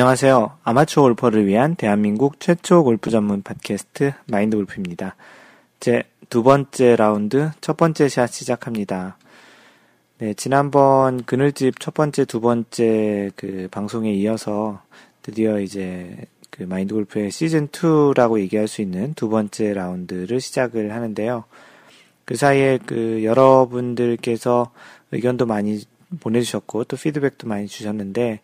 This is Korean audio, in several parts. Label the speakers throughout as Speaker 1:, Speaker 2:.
Speaker 1: 안녕하세요. 아마추어 골퍼를 위한 대한민국 최초 골프 전문 팟캐스트 마인드 골프입니다. 제 두 번째 라운드 첫 번째 샷 시작합니다. 네, 지난번 그늘집 첫 번째, 두 번째 그 방송에 이어서 드디어 이제 그 마인드 골프의 시즌 2라고 얘기할 수 있는 두 번째 라운드를 시작을 하는데요. 그 사이에 그 여러분들께서 의견도 많이 보내주셨고 또 피드백도 많이 주셨는데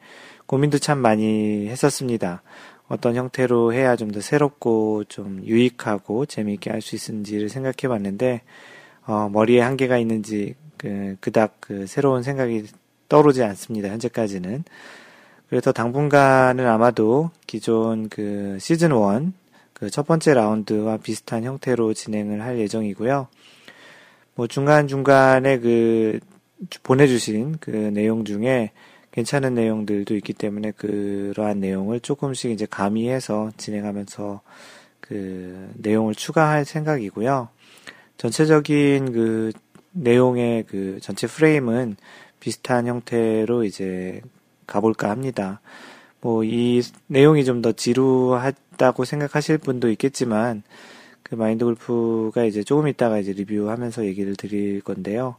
Speaker 1: 고민도 참 많이 했었습니다. 어떤 형태로 해야 좀 더 새롭고 좀 유익하고 재미있게 할 수 있는지를 생각해 봤는데, 어, 머리에 한계가 있는지, 그, 그닥 그 새로운 생각이 떠오르지 않습니다. 현재까지는. 그래서 당분간은 아마도 기존 그 시즌 1, 그 첫 번째 라운드와 비슷한 형태로 진행을 할 예정이고요. 뭐 중간중간에 그 보내주신 그 내용 중에 괜찮은 내용들도 있기 때문에 그러한 내용을 조금씩 이제 가미해서 진행하면서 그 내용을 추가할 생각이고요. 전체적인 그 내용의 그 전체 프레임은 비슷한 형태로 이제 가볼까 합니다. 뭐 이 내용이 좀 더 지루하다고 생각하실 분도 있겠지만 그 마인드 골프가 이제 조금 있다가 이제 리뷰하면서 얘기를 드릴 건데요.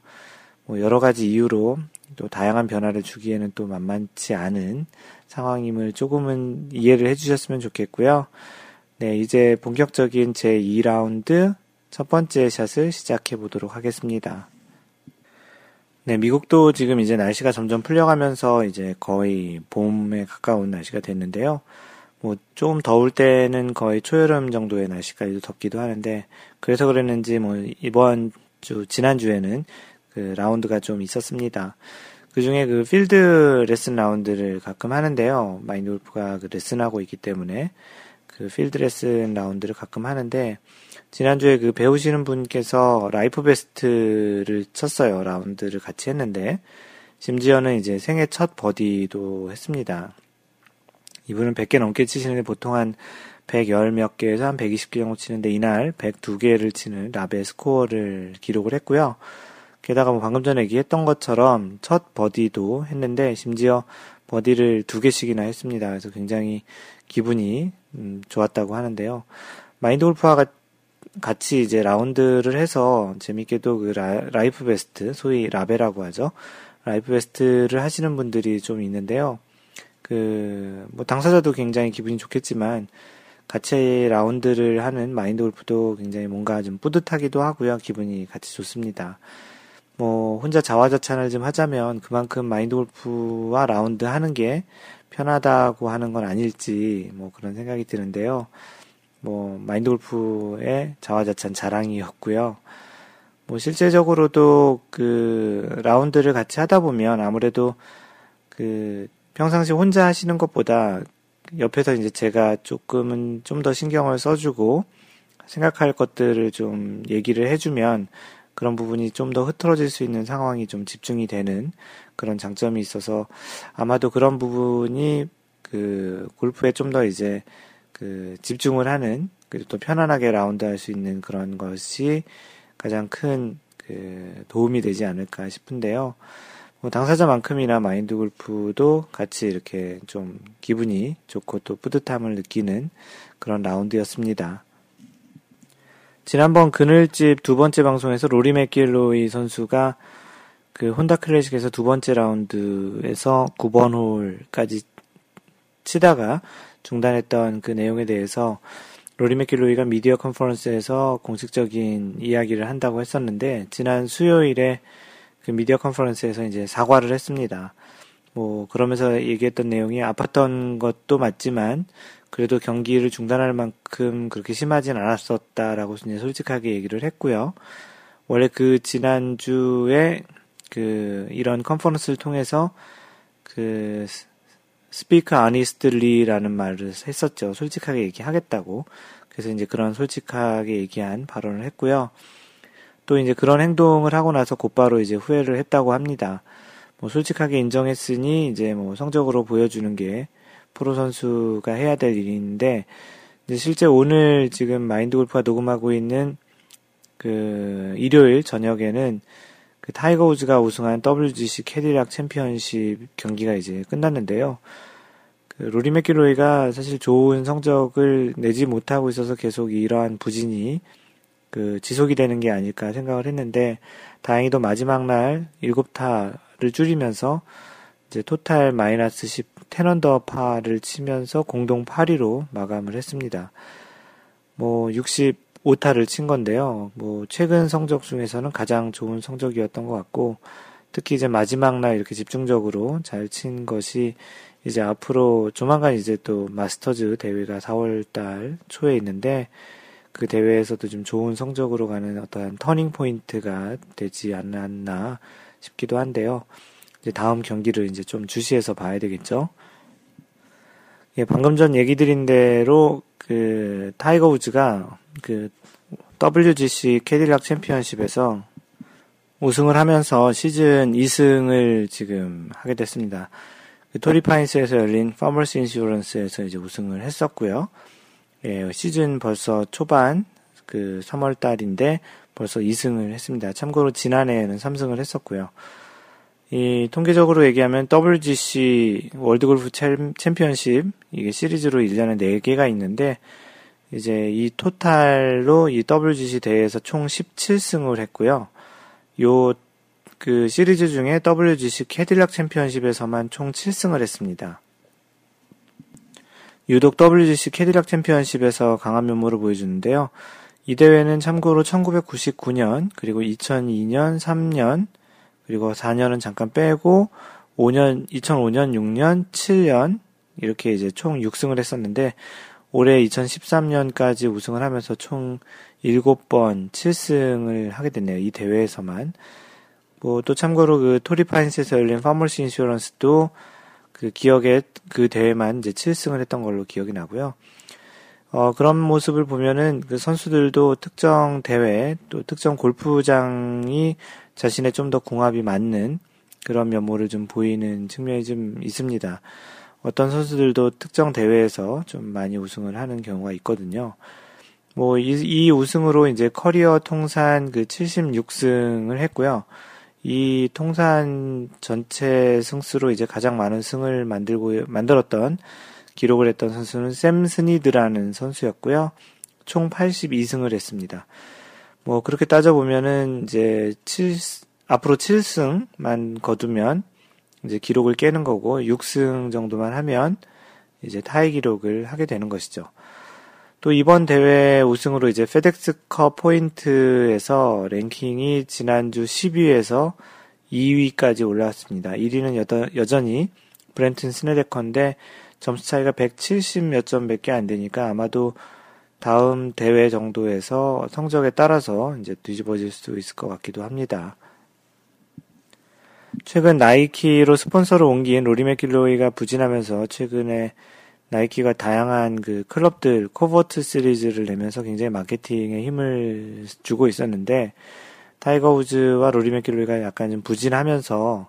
Speaker 1: 뭐 여러 가지 이유로 또 다양한 변화를 주기에는 또 만만치 않은 상황임을 조금은 이해를 해주셨으면 좋겠고요. 네, 이제 본격적인 제 2라운드 첫 번째 샷을 시작해 보도록 하겠습니다. 네, 미국도 지금 이제 날씨가 점점 풀려가면서 이제 거의 봄에 가까운 날씨가 됐는데요. 뭐, 좀 더울 때는 거의 초여름 정도의 날씨까지도 덥기도 하는데, 그래서 그랬는지 뭐, 이번 주, 지난주에는 그 라운드가 좀 있었습니다. 그 중에 그 필드 레슨 라운드를 가끔 하는데요. 마인드 골프가 그 레슨하고 있기 때문에 그 필드 레슨 라운드를 가끔 하는데 지난주에 그 배우시는 분께서 life best를 쳤어요. 라운드를 같이 했는데 심지어는 이제 생애 첫 버디도 했습니다. 이분은 100개 넘게 치시는데 보통 한 110 몇 개에서 한 120개 정도 치는데 이날 102개를 치는 라베 스코어를 기록을 했고요. 게다가 뭐 방금 전에 얘기했던 것처럼 첫 버디도 했는데 심지어 버디를 두 개씩이나 했습니다. 그래서 굉장히 기분이 음, 좋았다고 하는데요. 마인드 골프와 같이 이제 라운드를 해서 재밌게도 그 life best, 소위 라베라고 하죠. life best를 하시는 분들이 좀 있는데요. 그, 뭐 당사자도 굉장히 기분이 좋겠지만 같이 라운드를 하는 마인드 골프도 굉장히 뭔가 좀 뿌듯하기도 하고요. 기분이 같이 좋습니다. 뭐 혼자 자화자찬을 좀 하자면 그만큼 마인드 골프와 라운드 하는 게 편하다고 하는 건 아닐지 뭐 그런 생각이 드는데요. 뭐 마인드 골프의 자화자찬 자랑이었고요. 뭐 실제적으로도 그 라운드를 같이 하다 보면 아무래도 그 평상시 혼자 하시는 것보다 옆에서 이제 제가 조금은 좀 더 신경을 써주고 생각할 것들을 좀 얘기를 해주면 그런 부분이 좀 더 흐트러질 수 있는 상황이 좀 집중이 되는 그런 장점이 있어서 아마도 그런 부분이 그 골프에 좀 더 이제 그 집중을 하는 그리고 또 편안하게 라운드 할 수 있는 그런 것이 가장 큰 그 도움이 되지 않을까 싶은데요. 뭐 당사자만큼이나 마인드 골프도 같이 이렇게 좀 기분이 좋고 또 뿌듯함을 느끼는 그런 라운드였습니다. 지난번 그늘집 두 번째 방송에서 로리 맥길로이 선수가 그 혼다 클래식에서 두 번째 라운드에서 9번 홀까지 치다가 중단했던 그 내용에 대해서 로리 맥길로이가 미디어 컨퍼런스에서 공식적인 이야기를 한다고 했었는데 지난 수요일에 그 미디어 컨퍼런스에서 이제 사과를 했습니다. 뭐 그러면서 얘기했던 내용이 아팠던 것도 맞지만 그래도 경기를 중단할 만큼 그렇게 심하진 않았었다라고 이제 솔직하게 얘기를 했고요. 원래 그 지난주에 그 이런 컨퍼런스를 통해서 그 speak honestly라는 말을 했었죠. 솔직하게 얘기하겠다고. 그래서 이제 그런 솔직하게 얘기한 발언을 했고요. 또 이제 그런 행동을 하고 나서 곧바로 이제 후회를 했다고 합니다. 뭐 솔직하게 인정했으니 이제 뭐 성적으로 보여주는 게 프로 선수가 해야 될 일인데 실제 오늘 지금 마인드 골프가 녹음하고 있는 그 일요일 저녁에는 그 타이거 우즈가 우승한 WGC 캐딜락 챔피언십 경기가 이제 끝났는데요. 그 로리 맥길로이가 사실 좋은 성적을 내지 못하고 있어서 계속 이러한 부진이 그 지속이 되는 게 아닐까 생각을 했는데 다행히도 마지막 날 7타를 줄이면서 이제 토탈 마이너스 10 테넌더 파를 치면서 공동 8위로 마감을 했습니다. 뭐 65타를 친 건데요. 뭐 최근 성적 중에서는 가장 좋은 성적이었던 것 같고 특히 이제 마지막 날 이렇게 집중적으로 잘 친 것이 이제 앞으로 조만간 이제 또 마스터즈 대회가 4월 달 초에 있는데 그 대회에서도 좀 좋은 성적으로 가는 어떠한 터닝 포인트가 되지 않았나 싶기도 한데요. 이제 다음 경기를 이제 좀 주시해서 봐야 되겠죠. 예, 방금 전 얘기 드린 대로 그 타이거 우즈가 그 WGC 캐딜락 챔피언십에서 우승을 하면서 시즌 2승을 지금 하게 됐습니다. 그 토리파인스에서 열린 파머스 인슈런스에서 이제 우승을 했었고요. 예, 시즌 벌써 초반 그 3월 달인데 벌써 2승을 했습니다. 참고로 지난해에는 3승을 했었고요. 이 통계적으로 얘기하면 WGC 월드 골프 챔피언십 이게 시리즈로 1년에 4개가 있는데 이제 이 토탈로 이 WGC 대회에서 총 17승을 했고요. 요 그 시리즈 중에 WGC 캐딜락 챔피언십에서만 총 7승을 했습니다. 유독 WGC 캐딜락 챔피언십에서 강한 면모를 보여주는데요. 이 대회는 참고로 1999년, 그리고 2002년, 3년, 그리고 4년은 잠깐 빼고 5년, 2005년, 6년, 7년 이렇게 이제 총 6승을 했었는데 올해 2013년까지 우승을 하면서 총 7번 7승을 하게 됐네요. 이 대회에서만. 뭐 또 참고로 그 토리 파인스에서 열린 파머스 인슈런스도 그 기억에 그 대회만 이제 7승을 했던 걸로 기억이 나고요. 어, 그런 모습을 보면은 그 선수들도 특정 대회 또 특정 골프장이 자신의 좀 더 궁합이 맞는 그런 면모를 좀 보이는 측면이 좀 있습니다. 어떤 선수들도 특정 대회에서 좀 많이 우승을 하는 경우가 있거든요. 뭐, 이, 이 우승으로 이제 커리어 통산 그 76승을 했고요. 이 통산 전체 승수로 이제 가장 많은 승을 만들고 만들었던 기록을 했던 선수는 샘 스니드라는 선수였고요. 총 82승을 했습니다. 뭐 그렇게 따져 보면은 이제 7 앞으로 7승만 거두면 이제 기록을 깨는 거고 6승 정도만 하면 이제 타이 기록을 하게 되는 것이죠. 또 이번 대회 우승으로 이제 페덱스컵 포인트에서 랭킹이 지난주 10위에서 2위까지 올라왔습니다. 1위는 여더, 여전히 브렌튼 스네데커인데 점수 차이가 170 몇 점 밖에 안 되니까 아마도 다음 대회 정도에서 성적에 따라서 이제 뒤집어질 수 있을 것 같기도 합니다. 최근 나이키로 스폰서를 옮긴 로리 맥길로이가 부진하면서 최근에 나이키가 다양한 그 클럽들 코버트 시리즈를 내면서 굉장히 마케팅에 힘을 주고 있었는데 타이거 우즈와 로리 맥길로이가 약간 좀 부진하면서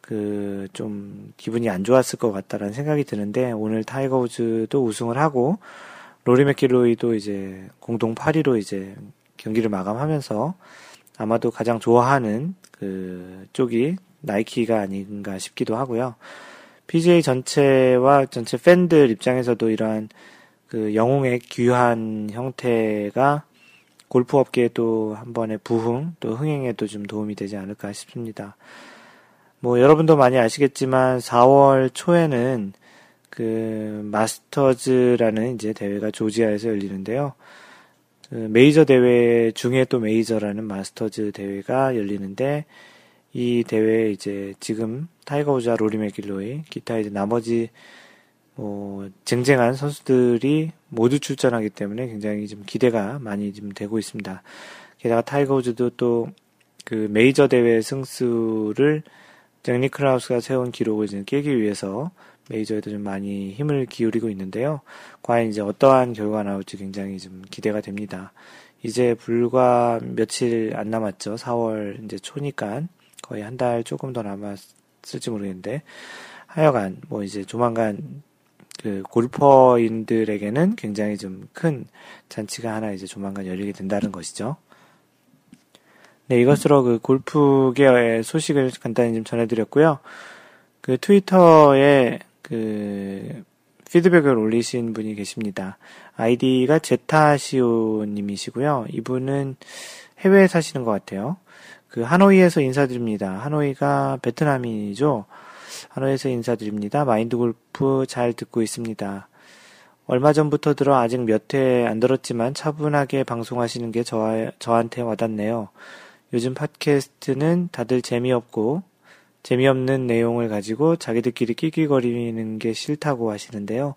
Speaker 1: 그 좀 기분이 안 좋았을 것 같다라는 생각이 드는데 오늘 타이거 우즈도 우승을 하고 로리 맥길로이도 이제 공동 8위로 이제 경기를 마감하면서 아마도 가장 좋아하는 그 쪽이 나이키가 아닌가 싶기도 하고요. PGA 전체와 전체 팬들 입장에서도 이러한 그 영웅의 귀한 형태가 골프 업계에 또 한 번의 부흥, 또 흥행에도 좀 도움이 되지 않을까 싶습니다. 뭐 여러분도 많이 아시겠지만 4월 초에는 그 마스터즈라는 이제 대회가 조지아에서 열리는데요. 그 메이저 대회 중에 또 메이저라는 마스터즈 대회가 열리는데 이 대회에 이제 지금 타이거 우즈와 로리 맥길로이 기타 이제 나머지 뭐 쟁쟁한 선수들이 모두 출전하기 때문에 굉장히 좀 기대가 많이 좀 되고 있습니다. 게다가 타이거 우즈도 또 그 메이저 대회 승수를 잭 니클라우스가 세운 기록을 이제 깨기 위해서 메이저에도 좀 많이 힘을 기울이고 있는데요. 과연 이제 어떠한 결과가 나올지 굉장히 좀 기대가 됩니다. 이제 불과 며칠 안 남았죠. 4월 이제 초니까 거의 한 달 조금 더 남았을지 모르겠는데 하여간 뭐 이제 조만간 그 골퍼인들에게는 굉장히 좀 큰 잔치가 하나 이제 조만간 열리게 된다는 것이죠. 네, 이것으로 그 골프계의 소식을 간단히 좀 전해드렸고요. 그 트위터에 그 피드백을 올리신 분이 계십니다. 아이디가 제타시오 님이시고요. 이분은 해외에 사시는 것 같아요. 그 하노이에서 인사드립니다. 하노이가 베트남이죠. 하노이에서 인사드립니다. 마인드 골프 잘 듣고 있습니다. 얼마 전부터 들어 아직 몇 회 안 들었지만 차분하게 방송하시는 게 저, 저한테 와닿네요. 요즘 팟캐스트는 다들 재미없고 재미없는 내용을 가지고 자기들끼리 낄낄거리는 게 싫다고 하시는데요.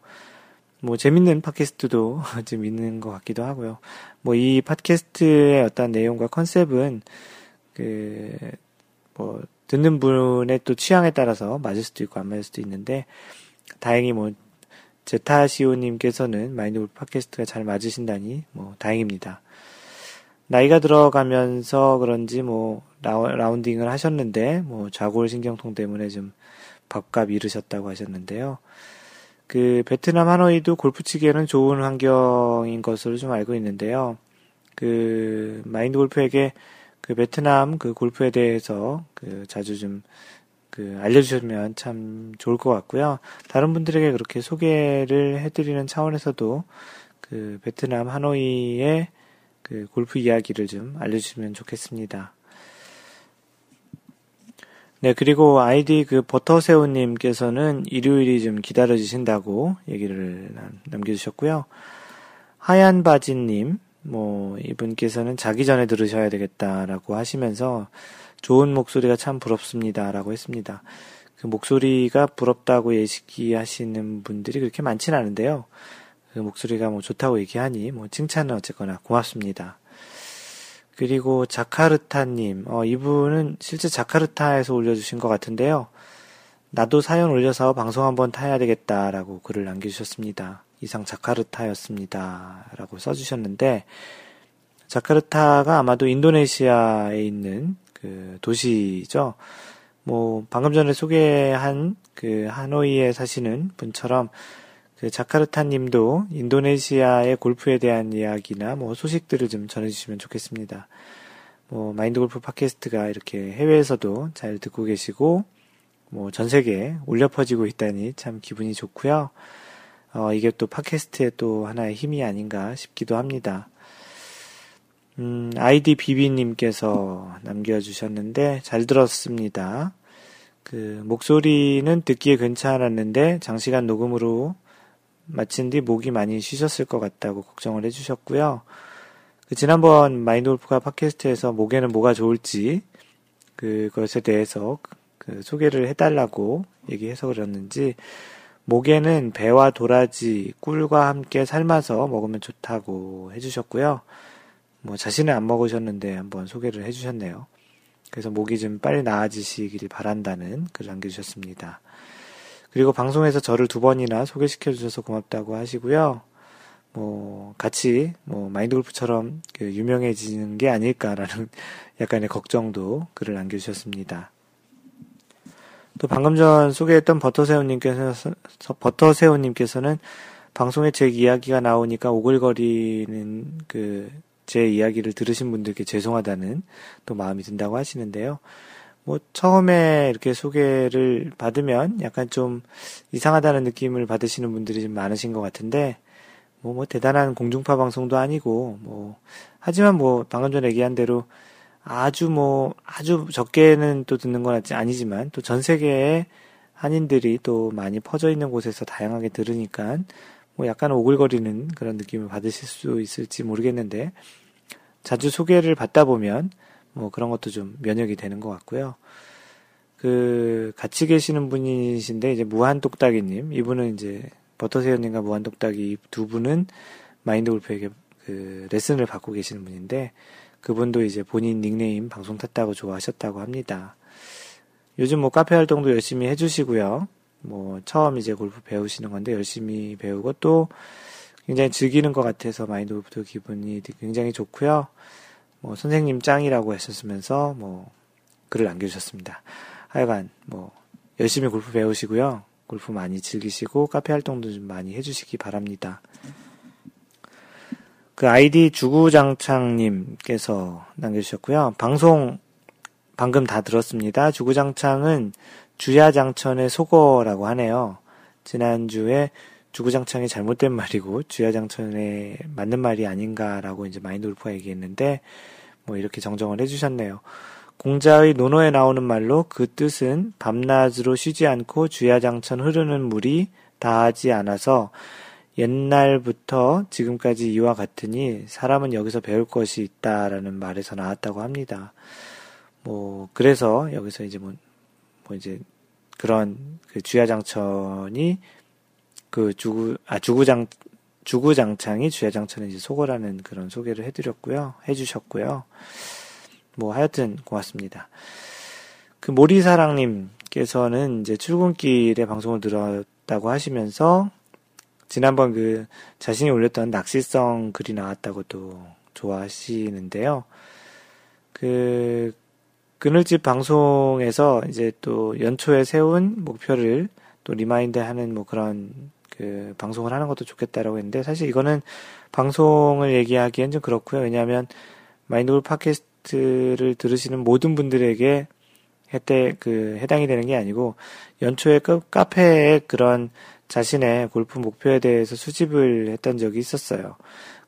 Speaker 1: 뭐 재밌는 팟캐스트도 좀 있는 것 같기도 하고요. 뭐 이 팟캐스트의 어떤 내용과 컨셉은 그 뭐 듣는 분의 또 취향에 따라서 맞을 수도 있고 안 맞을 수도 있는데 다행히 뭐 제타시오님께서는 마인드골 팟캐스트가 잘 맞으신다니 뭐 다행입니다. 나이가 들어가면서 그런지 뭐 라운, 딩을 하셨는데 뭐 좌골 신경통 때문에 좀 밥값 잃으셨다고 하셨는데요. 그 베트남 하노이도 골프 치기에는 좋은 환경인 것으로 좀 알고 있는데요. 그 마인드 골프에게 그 베트남 그 골프에 대해서 그 자주 좀 그 알려주시면 참 좋을 것 같고요. 다른 분들에게 그렇게 소개를 해드리는 차원에서도 그 베트남 하노이의 그 골프 이야기를 좀 알려주시면 좋겠습니다. 네, 그리고 아이디 그 버터새우님께서는 일요일이 좀 기다려주신다고 얘기를 남겨주셨고요. 하얀 바지님, 뭐, 이분께서는 자기 전에 들으셔야 되겠다라고 하시면서 좋은 목소리가 참 부럽습니다라고 했습니다. 그 목소리가 부럽다고 예시하시는 분들이 그렇게 많지는 않은데요. 그 목소리가 뭐 좋다고 얘기하니 뭐 칭찬은 어쨌거나 고맙습니다. 그리고 자카르타님, 어, 이분은 실제 자카르타에서 올려주신 것 같은데요. 나도 사연 올려서 방송 한번 타야 되겠다라고 글을 남겨주셨습니다. 이상 자카르타였습니다. 라고 써주셨는데, 자카르타가 아마도 인도네시아에 있는 그 도시죠. 뭐, 방금 전에 소개한 그 하노이에 사시는 분처럼 그 자카르타 님도 인도네시아의 골프에 대한 이야기나 뭐 소식들을 좀 전해주시면 좋겠습니다. 뭐 마인드 골프 팟캐스트가 이렇게 해외에서도 잘 듣고 계시고 뭐 전 세계에 울려 퍼지고 있다니 참 기분이 좋고요. 어, 이게 또 팟캐스트의 또 하나의 힘이 아닌가 싶기도 합니다. 음, 아이디 비비님께서 남겨주셨는데, 잘 들었습니다. 그, 목소리는 듣기에 괜찮았는데, 장시간 녹음으로 마친 뒤 목이 많이 쉬셨을 것 같다고 걱정을 해주셨고요. 그 지난번 마인드 골프가 팟캐스트에서 목에는 뭐가 좋을지 그것에 대해서 그 소개를 해달라고 얘기해서 그랬는지 목에는 배와 도라지, 꿀과 함께 삶아서 먹으면 좋다고 해주셨고요. 뭐 자신은 안 먹으셨는데 한번 소개를 해주셨네요. 그래서 목이 좀 빨리 나아지시길 바란다는 글을 남겨주셨습니다. 그리고 방송에서 저를 두 번이나 소개시켜 주셔서 고맙다고 하시고요. 뭐 같이 뭐 마인드 골프처럼 그 유명해지는 게 아닐까라는 약간의 걱정도 글을 남겨주셨습니다. 또 방금 전 소개했던 버터새우님께서 버터새우님께서는 방송에 제 이야기가 나오니까 오글거리는 그 제 이야기를 들으신 분들께 죄송하다는 또 마음이 든다고 하시는데요. 뭐 처음에 이렇게 소개를 받으면 약간 좀 이상하다는 느낌을 받으시는 분들이 좀 많으신 것 같은데 뭐, 뭐 대단한 공중파 방송도 아니고 뭐 하지만 뭐 방금 전에 얘기한 대로 아주 뭐 아주 적게는 또 듣는 건 아니지만 또 전 세계의 한인들이 또 많이 퍼져 있는 곳에서 다양하게 들으니까 뭐 약간 오글거리는 그런 느낌을 받으실 수 있을지 모르겠는데 자주 소개를 받다 보면 뭐 그런 것도 좀 면역이 되는 것 같고요. 그 같이 계시는 분이신데 이제 무한 똑딱이님 이분은 이제 버터새우님과 무한 똑딱이 두 분은 마인드 골프에게 그 레슨을 받고 계시는 분인데 그분도 이제 본인 닉네임 방송 탔다고 좋아하셨다고 합니다. 요즘 뭐 카페 활동도 열심히 해주시고요. 뭐 처음 이제 골프 배우시는 건데 열심히 배우고 또 굉장히 즐기는 것 같아서 마인드 골프도 기분이 굉장히 좋고요. 뭐 선생님 짱이라고 하셨으면서 뭐 글을 남겨주셨습니다. 하여간 뭐 열심히 골프 배우시고요. 골프 많이 즐기시고 카페 활동도 좀 많이 해주시기 바랍니다. 그 아이디 주구장창님께서 남겨주셨고요. 방송 방금 다 들었습니다. 주구장창은 주야장천의 속어라고 하네요. 지난주에 주구장창이 잘못된 말이고 주야장천에 맞는 말이 아닌가라고 이제 마인드 골프가 얘기했는데 뭐 이렇게 정정을 해주셨네요. 공자의 논어에 나오는 말로 그 뜻은 밤낮으로 쉬지 않고 주야장천 흐르는 물이 다하지 않아서 옛날부터 지금까지 이와 같으니 사람은 여기서 배울 것이 있다라는 말에서 나왔다고 합니다. 뭐 그래서 여기서 이제 뭐, 뭐 이제 그런 그 주야장천이 그 주구 아 주구장 주구장창이 주야장천의 이제 소거라는 그런 소개를 해드렸고요, 해주셨고요. 뭐 하여튼 고맙습니다. 그 모리사랑님께서는 이제 출근길에 방송을 들었다고 하시면서 지난번 그 자신이 올렸던 낚시성 글이 나왔다고 도 좋아하시는데요. 그 그늘집 방송에서 이제 또 연초에 세운 목표를 또 remind 하는 뭐 그런 그 방송을 하는 것도 좋겠다라고 했는데 사실 이거는 방송을 얘기하기엔 좀 그렇고요. 왜냐하면 마인드골프 팟캐스트를 들으시는 모든 분들에게 해때 그 해당이 되는 게 아니고 연초에 그 카페에 그런 자신의 골프 목표에 대해서 수집을 했던 적이 있었어요.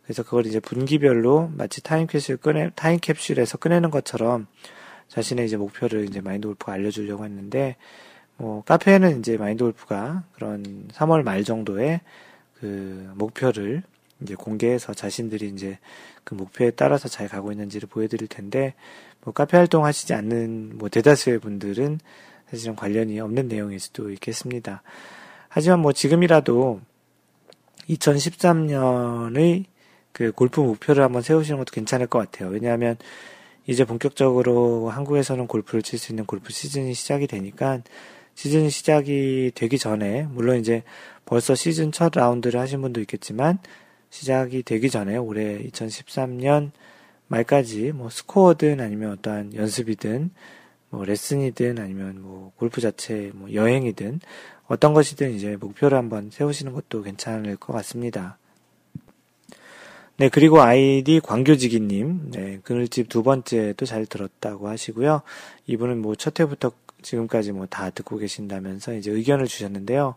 Speaker 1: 그래서 그걸 이제 분기별로 마치 타임캡슐 꺼내 타임캡슐에서 꺼내는 것처럼 자신의 이제 목표를 이제 마인드 골프가 알려주려고 했는데 뭐 카페에는 이제 마인드 골프가 그런 3월 말 정도에 그 목표를 이제 공개해서 자신들이 이제 그 목표에 따라서 잘 가고 있는지를 보여드릴 텐데 뭐 카페 활동 하시지 않는 뭐 대다수의 분들은 사실은 관련이 없는 내용일 수도 있겠습니다. 하지만 뭐 지금이라도 2013년의 그 골프 목표를 한번 세우시는 것도 괜찮을 것 같아요. 왜냐하면 이제 본격적으로 한국에서는 골프를 칠 수 있는 골프 시즌이 시작이 되니까 시즌이 시작이 되기 전에 물론 이제 벌써 시즌 첫 라운드를 하신 분도 있겠지만 시작이 되기 전에 올해 2013년 말까지 뭐 스코어든 아니면 어떠한 연습이든 뭐 레슨이든 아니면 뭐 골프 자체 뭐 여행이든 어떤 것이든 이제 목표를 한번 세우시는 것도 괜찮을 것 같습니다. 네, 그리고 아이디 광교지기님, 네, 그늘집 두 번째도 잘 들었다고 하시고요. 이분은 뭐 첫 회부터 지금까지 뭐 다 듣고 계신다면서 이제 의견을 주셨는데요.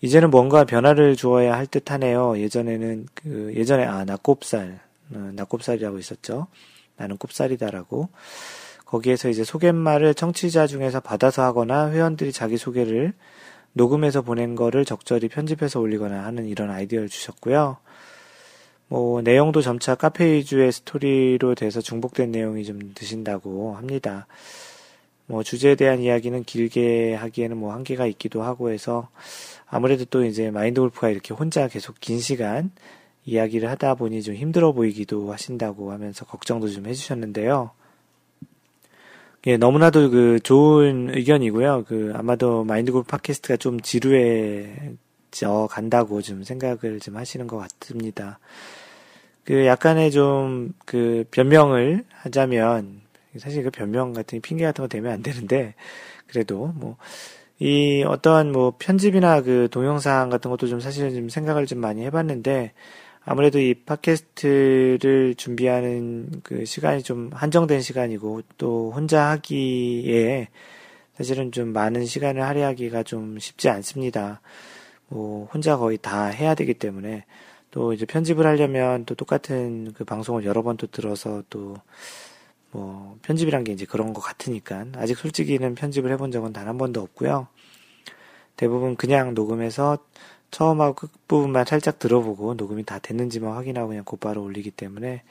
Speaker 1: 이제는 뭔가 변화를 주어야 할 듯 하네요. 예전에는 그, 예전에, 아, 낙곱살, 어, 낙곱살이라고 있었죠. 나는 곱살이다라고. 거기에서 이제 소개말을 청취자 중에서 받아서 하거나 회원들이 자기 소개를 녹음해서 보낸 거를 적절히 편집해서 올리거나 하는 이런 아이디어를 주셨고요. 뭐 내용도 점차 카페 위주의 스토리로 돼서 중복된 내용이 좀 드신다고 합니다. 뭐 주제에 대한 이야기는 길게 하기에는 뭐 한계가 있기도 하고 해서 아무래도 또 이제 마인드 골프가 이렇게 혼자 계속 긴 시간 이야기를 하다 보니 좀 힘들어 보이기도 하신다고 하면서 걱정도 좀 해주셨는데요. 예, 너무나도 그 좋은 의견이고요. 그 아마도 마인드 골프 팟캐스트가 좀 지루해져 간다고 좀 생각을 좀 하시는 것 같습니다. 그 약간의 좀 그 변명을 하자면 사실 그 변명 같은 핑계 같은 거 되면 안 되는데 그래도 뭐 이 어떠한 뭐 편집이나 그 동영상 같은 것도 좀 사실은 좀 생각을 좀 많이 해봤는데 아무래도 이 팟캐스트를 준비하는 그 시간이 좀 한정된 시간이고 또 혼자 하기에 사실은 좀 많은 시간을 할애하기가 좀 쉽지 않습니다. 뭐 혼자 거의 다 해야 되기 때문에 또 이제 편집을 하려면 또 똑같은 그 방송을 여러 번 또 들어서 또 뭐 편집이란 게 이제 그런 것 같으니까 아직 솔직히는 편집을 해본 적은 단 한 번도 없고요. 대부분 그냥 녹음해서 처음하고 끝부분만 살짝 들어보고 녹음이 다 됐는지만 확인하고 그냥 곧바로 올리기 때문에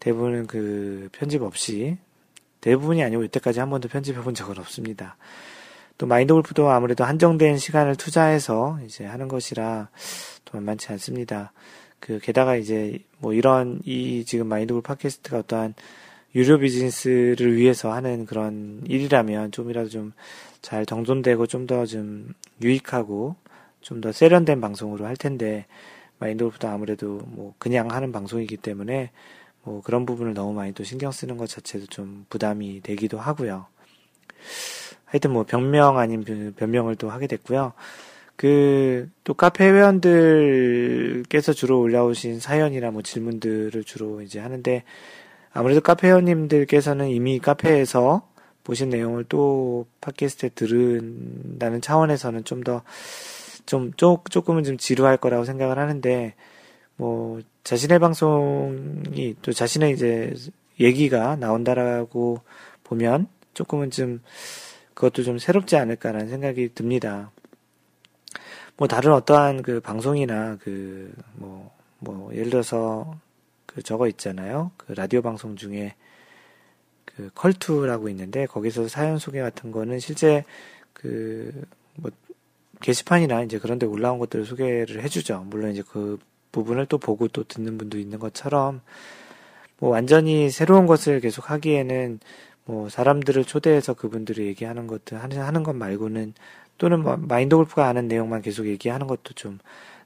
Speaker 1: 대부분은 그 편집 없이 대부분이 아니고 이때까지 한 번도 편집해 본 적은 없습니다. 또 마인드 골프도 아무래도 한정된 시간을 투자해서 이제 하는 것이라 또 만만치 않습니다. 그 게다가 이제 뭐 이런 이 지금 마인드골 팟캐스트가 어떠한 유료 비즈니스를 위해서 하는 그런 일이라면 좀이라도 좀 잘 정돈되고 좀더좀 유익하고 좀 더 세련된 방송으로 할 텐데 마인드골프도 아무래도 뭐 그냥 하는 방송이기 때문에 뭐 그런 부분을 너무 많이 또 신경 쓰는 것 자체도 좀 부담이 되기도 하고요. 하여튼 뭐 변명 아닌 변명을 또 하게 됐고요. 그, 또 카페 회원들께서 주로 올라오신 사연이나 뭐 질문들을 주로 이제 하는데, 아무래도 카페 회원님들께서는 이미 카페에서 보신 내용을 또 팟캐스트에 들은다는 차원에서는 좀 더 좀, 쪼, 조금은 좀 지루할 거라고 생각을 하는데, 뭐, 자신의 방송이 또 자신의 이제 얘기가 나온다라고 보면 조금은 좀 그것도 좀 새롭지 않을까라는 생각이 듭니다. 뭐 다른 어떠한 그 방송이나 그 뭐 뭐 예를 들어서 그 저거 있잖아요. 그 라디오 방송 중에 그 컬투라고 있는데 거기서 사연 소개 같은 거는 실제 그 뭐 게시판이나 이제 그런 데 올라온 것들을 소개를 해주죠. 물론 이제 그 부분을 또 보고 또 듣는 분도 있는 것처럼 뭐 완전히 새로운 것을 계속 하기에는 뭐 사람들을 초대해서 그분들이 얘기하는 것들 하는 것 말고는 또는 뭐 마인드 골프가 아는 내용만 계속 얘기하는 것도 좀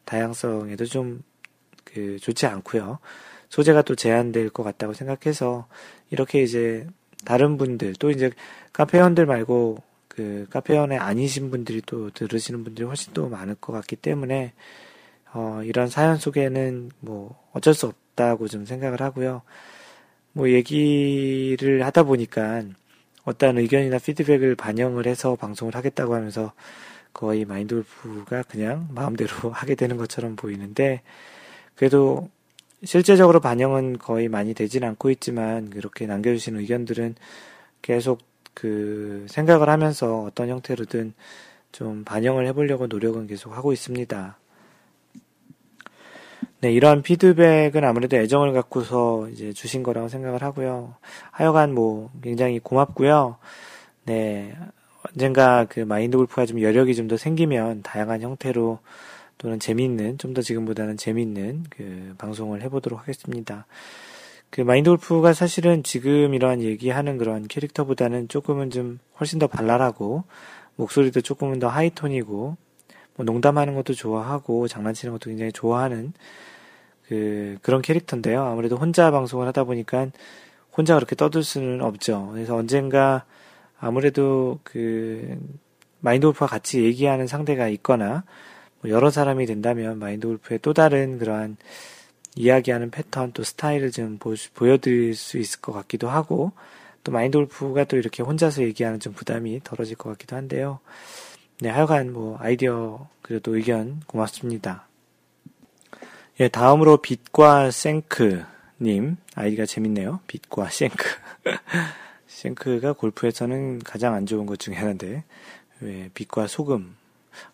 Speaker 1: 다양성에도 좀 그 좋지 않고요. 소재가 또 제한될 것 같다고 생각해서 이렇게 이제 다른 분들 또 이제 카페원들 말고 그 카페원에 아니신 분들이 또 들으시는 분들이 훨씬 또 많을 것 같기 때문에 어 이런 사연 속에는 뭐 어쩔 수 없다고 좀 생각을 하고요. 뭐 얘기를 하다 보니까 어떠한 의견이나 피드백을 반영을 해서 방송을 하겠다고 하면서 거의 마인드골프가 그냥 마음대로 하게 되는 것처럼 보이는데 그래도 실제적으로 반영은 거의 많이 되진 않고 있지만 그렇게 남겨주신 의견들은 계속 그 생각을 하면서 어떤 형태로든 좀 반영을 해보려고 노력은 계속 하고 있습니다. 네, 이러한 피드백은 아무래도 애정을 갖고서 이제 주신 거라고 생각을 하고요. 하여간 뭐 굉장히 고맙고요. 네, 언젠가 그 마인드 골프가 좀 여력이 좀 더 생기면 다양한 형태로 또는 재미있는, 좀 더 지금보다는 재미있는 그 방송을 해보도록 하겠습니다. 그 마인드 골프가 사실은 지금 이러한 얘기하는 그런 캐릭터보다는 조금은 좀 훨씬 더 발랄하고 목소리도 조금은 더 하이톤이고 뭐 농담하는 것도 좋아하고 장난치는 것도 굉장히 좋아하는 그 그런 캐릭터인데요. 아무래도 혼자 방송을 하다 보니까 혼자 그렇게 떠들 수는 없죠. 그래서 언젠가 아무래도 그 마인드 골프와 같이 얘기하는 상대가 있거나 뭐 여러 사람이 된다면 마인드 골프의 또 다른 그러한 이야기하는 패턴 또 스타일을 좀 보, 보여드릴 수 있을 것 같기도 하고 또 마인드 골프가 또 이렇게 혼자서 얘기하는 좀 부담이 덜어질 것 같기도 한데요. 네, 하여간 뭐 아이디어 그래도 의견 고맙습니다. 예, 다음으로 빛과 생크 님 아이디가 재밌네요. 빛과 생크. 생크가 골프에서는 가장 안 좋은 것 중에 하나인데 왜 빛과 소금.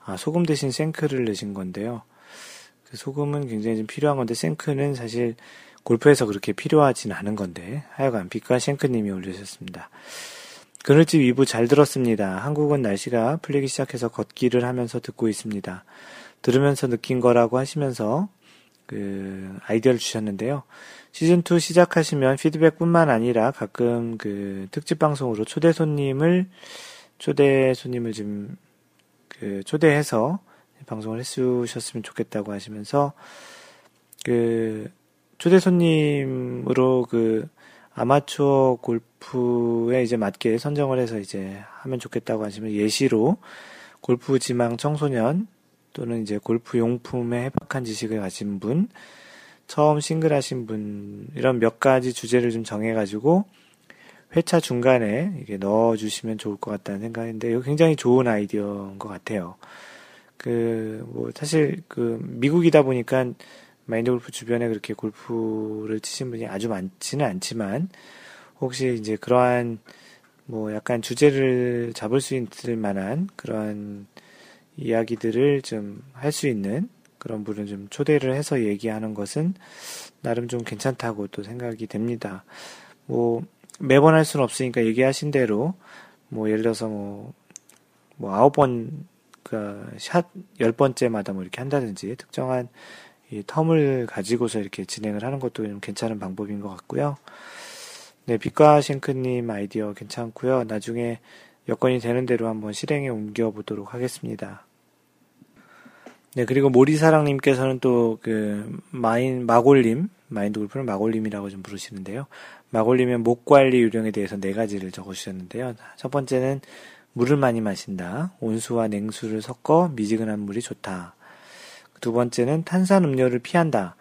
Speaker 1: 아 소금 대신 생크를 내신 건데요. 그 소금은 굉장히 좀 필요한 건데 생크는 사실 골프에서 그렇게 필요하진 않은 건데 하여간 빛과 생크님이 올려주셨습니다. 그늘집 2부 잘 들었습니다. 한국은 날씨가 풀리기 시작해서 걷기를 하면서 듣고 있습니다. 들으면서 느낀 거라고 하시면서 그 아이디어를 주셨는데요. 시즌 2 시작하시면 피드백뿐만 아니라 가끔 그 특집 방송으로 초대 손님을 초대 손님을 좀 그 초대해서 방송을 해주셨으면 좋겠다고 하시면서 그 초대 손님으로 그 아마추어 골프에 이제 맞게 선정을 해서 이제 하면 좋겠다고 하시면 예시로 골프 지망 청소년 또는 이제 골프 용품에 해박한 지식을 가진 분, 처음 싱글 하신 분, 이런 몇 가지 주제를 좀 정해가지고 회차 중간에 이게 넣어주시면 좋을 것 같다는 생각인데, 이거 굉장히 좋은 아이디어인 것 같아요. 그, 뭐, 사실 그, 미국이다 보니까 마인드 골프 주변에 그렇게 골프를 치신 분이 아주 많지는 않지만, 혹시 이제 그러한 뭐 약간 주제를 잡을 수 있을 만한 그러한 이야기들을 좀 할 수 있는 그런 분을 좀 초대를 해서 얘기하는 것은 나름 좀 괜찮다고 또 생각이 됩니다. 뭐 매번 할 수는 없으니까 얘기하신 대로 뭐 예를 들어서 뭐, 뭐 아홉 번, 그, 샷, 열 번째마다 뭐 이렇게 한다든지 특정한 이 텀을 가지고서 이렇게 진행을 하는 것도 좀 괜찮은 방법인 것 같고요. 네, 빛과 싱크님 아이디어 괜찮고요. 나중에 여건이 되는 대로 한번 실행에 옮겨 보도록 하겠습니다. 네, 그리고 모리사랑님께서는 또 그 마인 마골님 마인드 골프는 마골님이라고 좀 부르시는데요. 마골님의 목 관리 요령에 대해서 네 가지를 적어주셨는데요. 첫 번째는 물을 많이 마신다. 온수와 냉수를 섞어 미지근한 물이 좋다. 두 번째는 탄산 음료를 피한다.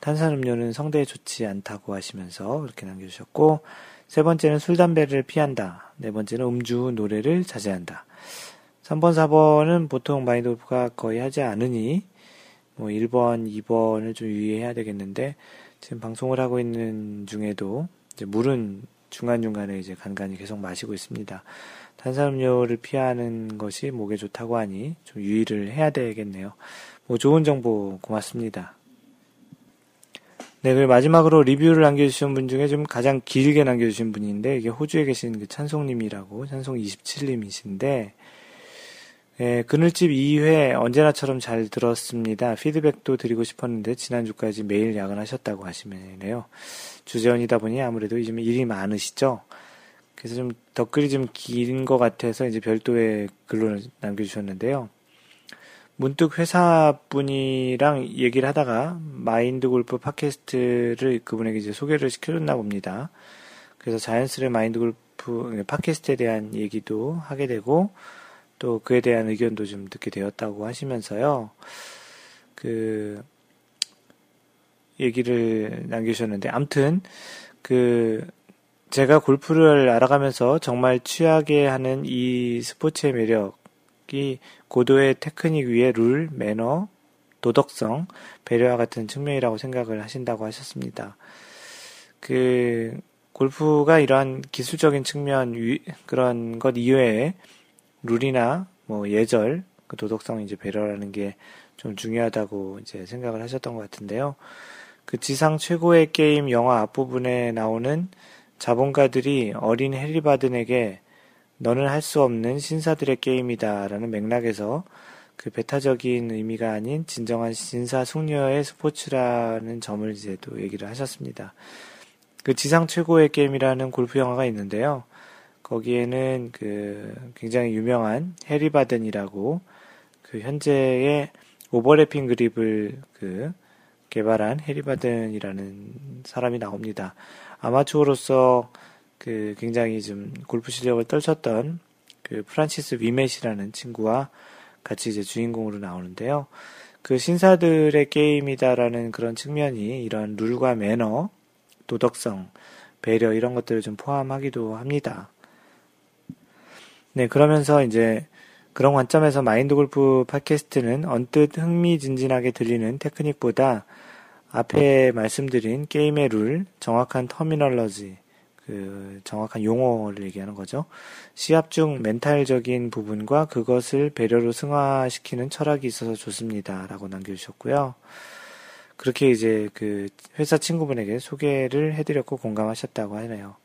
Speaker 1: 탄산 음료는 성대에 좋지 않다고 하시면서 이렇게 남겨주셨고 세 번째는 술 담배를 피한다. 네 번째는 음주 노래를 자제한다. 3번, 4번은 보통 마인드 골프가 거의 하지 않으니, 뭐 1번, 2번을 좀 유의해야 되겠는데, 지금 방송을 하고 있는 중에도, 이제 물은 중간중간에 이제 간간히 계속 마시고 있습니다. 탄산음료를 피하는 것이 목에 좋다고 하니 좀 유의를 해야 되겠네요. 뭐 좋은 정보 고맙습니다. 네, 그리고 마지막으로 리뷰를 남겨주신 분 중에 좀 가장 길게 남겨주신 분인데, 이게 호주에 계신 그 찬송님이라고, 찬송27님이신데, 예, 그늘집 2회 언제나처럼 잘 들었습니다. 피드백도 드리고 싶었는데, 지난주까지 매일 야근하셨다고 하시네요. 주재원이다 보니 아무래도 요즘 일이 많으시죠? 그래서 좀 댓글이 좀 긴 것 같아서 이제 별도의 글로 남겨주셨는데요. 문득 회사 분이랑 얘기를 하다가 마인드 골프 팟캐스트를 그분에게 이제 소개를 시켜줬나 봅니다. 그래서 자연스레 마인드 골프 팟캐스트에 대한 얘기도 하게 되고 또 그에 대한 의견도 좀 듣게 되었다고 하시면서요. 그 얘기를 남기셨는데 암튼 그 제가 골프를 알아가면서 정말 취하게 하는 이 스포츠의 매력이 고도의 테크닉 위에 룰, 매너, 도덕성, 배려와 같은 측면이라고 생각을 하신다고 하셨습니다. 그 골프가 이러한 기술적인 측면 위, 그런 것 이외에 룰이나 뭐 예절, 그 도덕성 이제 배려라는 게 좀 중요하다고 이제 생각을 하셨던 것 같은데요. 그 지상 최고의 게임 영화 앞부분에 나오는 자본가들이 어린 해리 바든에게 너는 할 수 없는 신사들의 게임이다. 라는 맥락에서 그 배타적인 의미가 아닌 진정한 신사 숙녀의 스포츠라는 점을 이제 또 얘기를 하셨습니다. 그 지상 최고의 게임이라는 골프 영화가 있는데요. 거기에는 그 굉장히 유명한 해리 바든이라고 그 현재의 오버래핑 그립을 그 개발한 해리 바든이라는 사람이 나옵니다. 아마추어로서 그 굉장히 좀 골프 실력을 떨쳤던 그 프란시스 위멧이라는 친구와 같이 이제 주인공으로 나오는데요. 그 신사들의 게임이다라는 그런 측면이 이런 룰과 매너, 도덕성, 배려 이런 것들을 좀 포함하기도 합니다. 네, 그러면서 이제 그런 관점에서 마인드 골프 팟캐스트는 언뜻 흥미진진하게 들리는 테크닉보다 앞에 말씀드린 게임의 룰, 정확한 터미널러지, 그 정확한 용어를 얘기하는 거죠. 시합 중 멘탈적인 부분과 그것을 배려로 승화시키는 철학이 있어서 좋습니다. 라고 남겨주셨고요. 그렇게 이제 그 회사 친구분에게 소개를 해드렸고 공감하셨다고 하네요.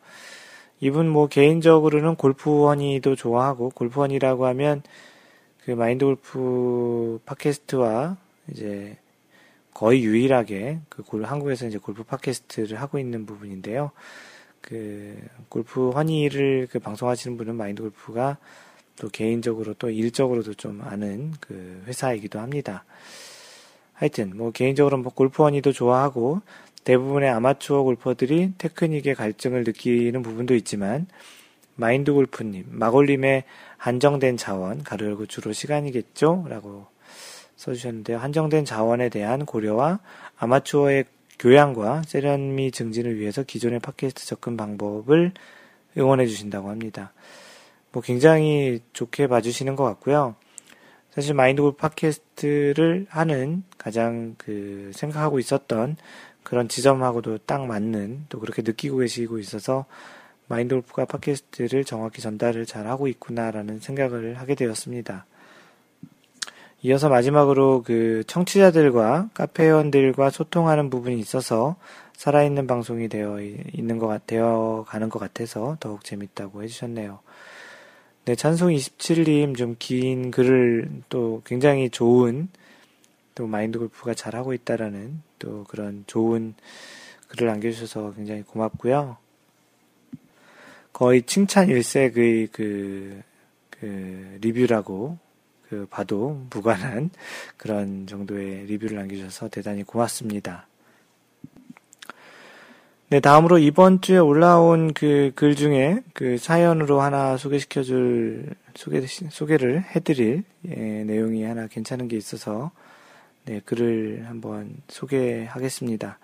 Speaker 1: 이분 뭐 개인적으로는 골프원이도 좋아하고 골프원이라고 하면 그 마인드 골프 팟캐스트와 이제 거의 유일하게 그 한국에서 이제 골프 팟캐스트를 하고 있는 부분인데요. 그 골프 환희를 그 방송하시는 분은 마인드 골프가 또 개인적으로 또 일적으로도 좀 아는 그 회사이기도 합니다. 하여튼 뭐 개인적으로 뭐 골프 환희도 좋아하고 대부분의 아마추어 골퍼들이 테크닉의 갈증을 느끼는 부분도 있지만 마인드 골프님, 마골님의 한정된 자원, 가로 열고 주로 시간이겠죠? 라고 써주셨는데요. 한정된 자원에 대한 고려와 아마추어의 교양과 세련미 증진을 위해서 기존의 팟캐스트 접근 방법을 응원해 주신다고 합니다. 뭐 굉장히 좋게 봐주시는 것 같고요. 사실 마인드골프 팟캐스트를 하는 가장 그 생각하고 있었던 그런 지점하고도 딱 맞는 또 그렇게 느끼고 계시고 있어서 마인드 골프가 팟캐스트를 정확히 전달을 잘 하고 있구나라는 생각을 하게 되었습니다. 이어서 마지막으로 그 청취자들과 카페원들과 소통하는 부분이 있어서 살아있는 방송이 되어 있는 것 같, 되어 가는 것 같아서 더욱 재밌다고 해주셨네요. 네, 찬송 27님 좀 긴 글을 또 굉장히 좋은 또 마인드 골프가 잘하고 있다라는 또 그런 좋은 글을 남겨주셔서 굉장히 고맙고요. 거의 칭찬 일색의 그, 그 리뷰라고 그 봐도 무관한 그런 정도의 리뷰를 남겨주셔서 대단히 고맙습니다. 네, 다음으로 이번 주에 올라온 그 글 중에 그 사연으로 하나 소개시켜줄, 소개, 소개를 해드릴 예, 내용이 하나 괜찮은 게 있어서 네, 글을 한번 소개하겠습니다.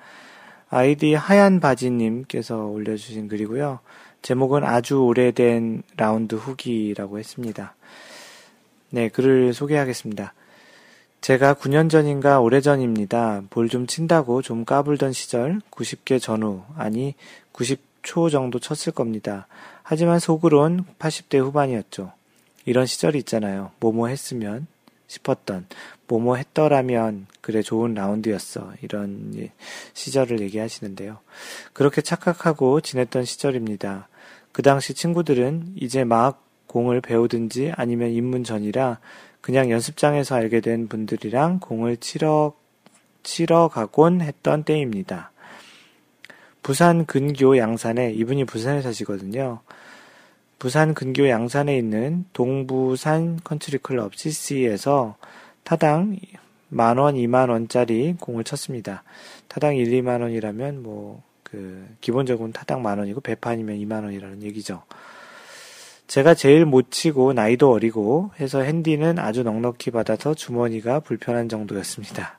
Speaker 1: 아이디 하얀 바지님께서 올려주신 글이고요. 제목은 아주 오래된 라운드 후기라고 했습니다. 네, 글을 소개하겠습니다. 제가 9년 전인가 오래전입니다. 볼 좀 친다고 좀 까불던 시절 90개 전후, 아니 90초 정도 쳤을 겁니다. 하지만 속으론 80대 후반이었죠. 이런 시절이 있잖아요. 뭐뭐 했으면 싶었던, 뭐뭐 했더라면 그래 좋은 라운드였어. 이런 예, 시절을 얘기하시는데요. 그렇게 착각하고 지냈던 시절입니다. 그 당시 친구들은 이제 막 공을 배우든지 아니면 입문 전이라 그냥 연습장에서 알게 된 분들이랑 공을 치러, 치러 가곤 했던 때입니다. 부산 근교 양산에, 이분이 부산에 사시거든요. 부산 근교 양산에 있는 동부산 컨트리 클럽 CC에서 타당 만 원, 이만 원짜리 공을 쳤습니다. 타당 1, 2만원이라면 뭐, 그, 기본적으로는 타당 만 원이고, 배판이면 2만원이라는 얘기죠. 제가 제일 못 치고 나이도 어리고 해서 핸디는 아주 넉넉히 받아서 주머니가 불편한 정도였습니다.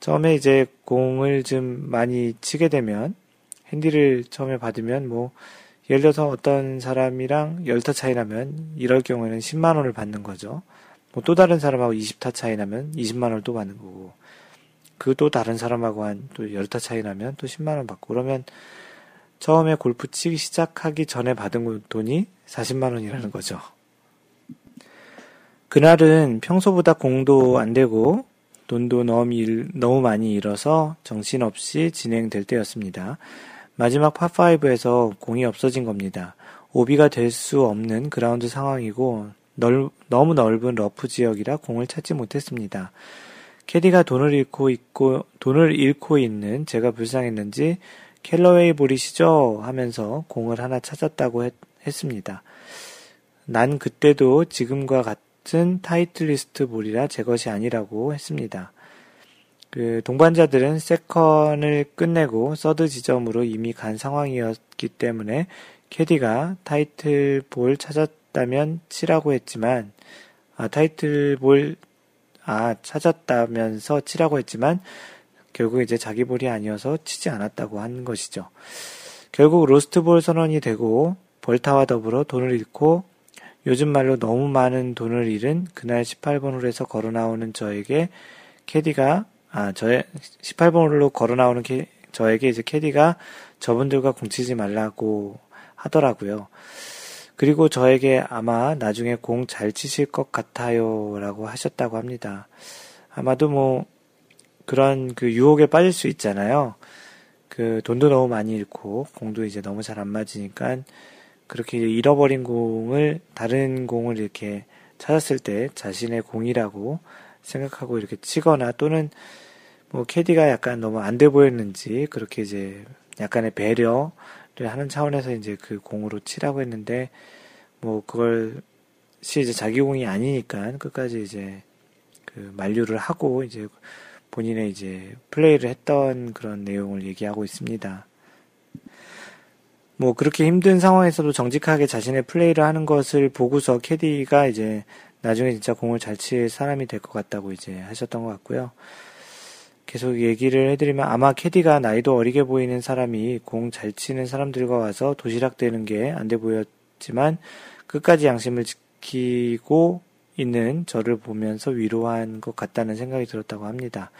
Speaker 1: 처음에 이제 공을 좀 많이 치게 되면 핸디를 처음에 받으면 뭐 예를 들어서 어떤 사람이랑 열타 차이 나면 이럴 경우에는 10만 원을 받는 거죠. 뭐 또 다른 사람하고 20타 차이 나면 20만 원을 또 받는 거고 그 또 다른 사람하고 한또 열타 차이 나면 또 10만 원 받고 그러면 처음에 골프 치기 시작하기 전에 받은 돈이 40만 원이라는 거죠. 그날은 평소보다 공도 안 되고 돈도 너무, 일, 너무 많이 잃어서 정신없이 진행될 때였습니다. 마지막 파5에서 공이 없어진 겁니다. 오비가 될 수 없는 그라운드 상황이고 넓, 너무 넓은 러프 지역이라 공을 찾지 못했습니다. 캐디가 돈을 잃고 있고 돈을 잃고 있는 제가 불쌍했는지 캘러웨이 볼이시죠? 하면서 공을 하나 찾았다고 했, 했습니다. 난 그때도 지금과 같은 타이틀리스트 볼이라 제 것이 아니라고 했습니다. 그 동반자들은 second를 끝내고 서드 지점으로 이미 간 상황이었기 때문에 캐디가 타이틀 볼 찾았 다면 치라고 했지만 아 타이틀 볼 아 찾았다면서 치라고 했지만 결국 이제 자기 볼이 아니어서 치지 않았다고 한 것이죠. 결국 로스트볼 선언이 되고 벌타와 더불어 돈을 잃고 요즘 말로 너무 많은 돈을 잃은 그날 18번 홀에서 걸어 나오는 저에게 캐디가 아 저의 18번 홀로 걸어 나오는 캐, 저에게 이제 캐디가 저분들과 공치지 말라고 하더라고요. 그리고 저에게 아마 나중에 공 잘 치실 것 같아요 라고 하셨다고 합니다. 아마도 뭐 그런 그 유혹에 빠질 수 있잖아요. 그 돈도 너무 많이 잃고 공도 이제 너무 잘 안 맞으니까 그렇게 잃어버린 공을 다른 공을 이렇게 찾았을 때 자신의 공이라고 생각하고 이렇게 치거나 또는 뭐 캐디가 약간 너무 안 돼 보였는지 그렇게 이제 약간의 배려를 하는 차원에서 이제 그 공으로 치라고 했는데 뭐 그걸 시 이제 자기 공이 아니니까 끝까지 이제 그 만류를 하고 이제 본인의 이제 플레이를 했던 그런 내용을 얘기하고 있습니다. 뭐 그렇게 힘든 상황에서도 정직하게 자신의 플레이를 하는 것을 보고서 캐디가 이제 나중에 진짜 공을 잘 칠 사람이 될 것 같다고 이제 하셨던 것 같고요. 계속 얘기를 해드리면 아마 캐디가 나이도 어리게 보이는 사람이 공 잘 치는 사람들과 와서 도시락 되는 게 안 돼 보였지만 끝까지 양심을 지키고 있는 저를 보면서 위로한 것 같다는 생각이 들었다고 합니다.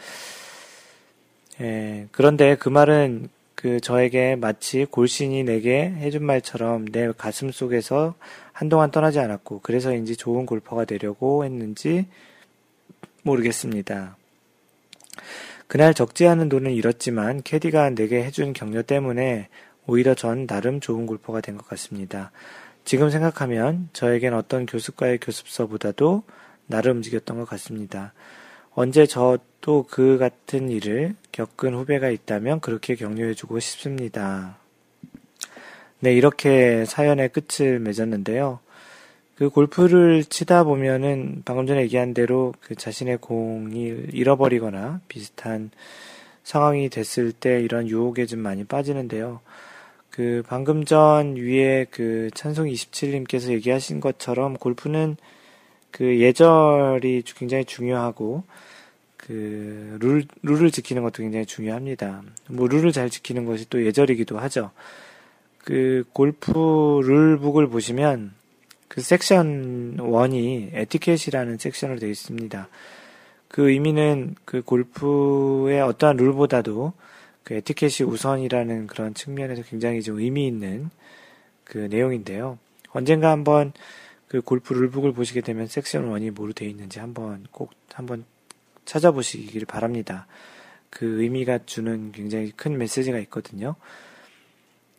Speaker 1: 예, 그런데 그 말은 그 저에게 마치 골신이 내게 해준 말처럼 내 가슴 속에서 한동안 떠나지 않았고 그래서인지 좋은 골퍼가 되려고 했는지 모르겠습니다. 그날 적지 않은 돈을 잃었지만 캐디가 내게 해준 격려 때문에 오히려 전 나름 좋은 골퍼가 된 것 같습니다. 지금 생각하면 저에겐 어떤 교습과의 교습서보다도 나를 움직였던 것 같습니다. 언제 저도 그 같은 일을 겪은 후배가 있다면 그렇게 격려해주고 싶습니다. 네, 이렇게 사연의 끝을 맺었는데요. 그 골프를 치다 보면은 방금 전에 얘기한 대로 그 자신의 공이 잃어버리거나 비슷한 상황이 됐을 때 이런 유혹에 좀 많이 빠지는데요. 그 방금 전 위에 그 찬송 27님께서 얘기하신 것처럼 골프는 그 예절이 굉장히 중요하고 그 룰, 룰을 지키는 것도 굉장히 중요합니다. 뭐 룰을 잘 지키는 것이 또 예절이기도 하죠. 그 골프 룰북을 보시면 그 섹션 1이 에티켓이라는 섹션으로 되어 있습니다. 그 의미는 그 골프의 어떠한 룰보다도 그 에티켓이 우선이라는 그런 측면에서 굉장히 좀 의미 있는 그 내용인데요. 언젠가 한번 그 골프 룰북을 보시게 되면 섹션 1이 뭐로 되어 있는지 한번 꼭 한번 찾아보시길 바랍니다. 그 의미가 주는 굉장히 큰 메시지가 있거든요.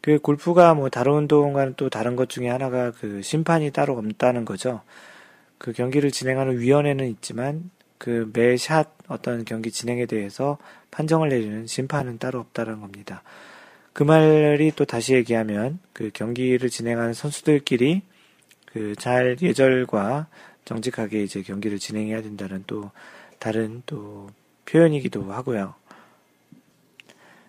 Speaker 1: 그 골프가 뭐 다른 운동과는 또 다른 것 중에 하나가 그 심판이 따로 없다는 거죠. 그 경기를 진행하는 위원회는 있지만 그 매 샷 어떤 경기 진행에 대해서 판정을 내리는 심판은 따로 없다는 겁니다. 그 말이 또 다시 얘기하면 그 경기를 진행하는 선수들끼리 그 잘 예절과 정직하게 이제 경기를 진행해야 된다는 또 다른 또 표현이기도 하고요.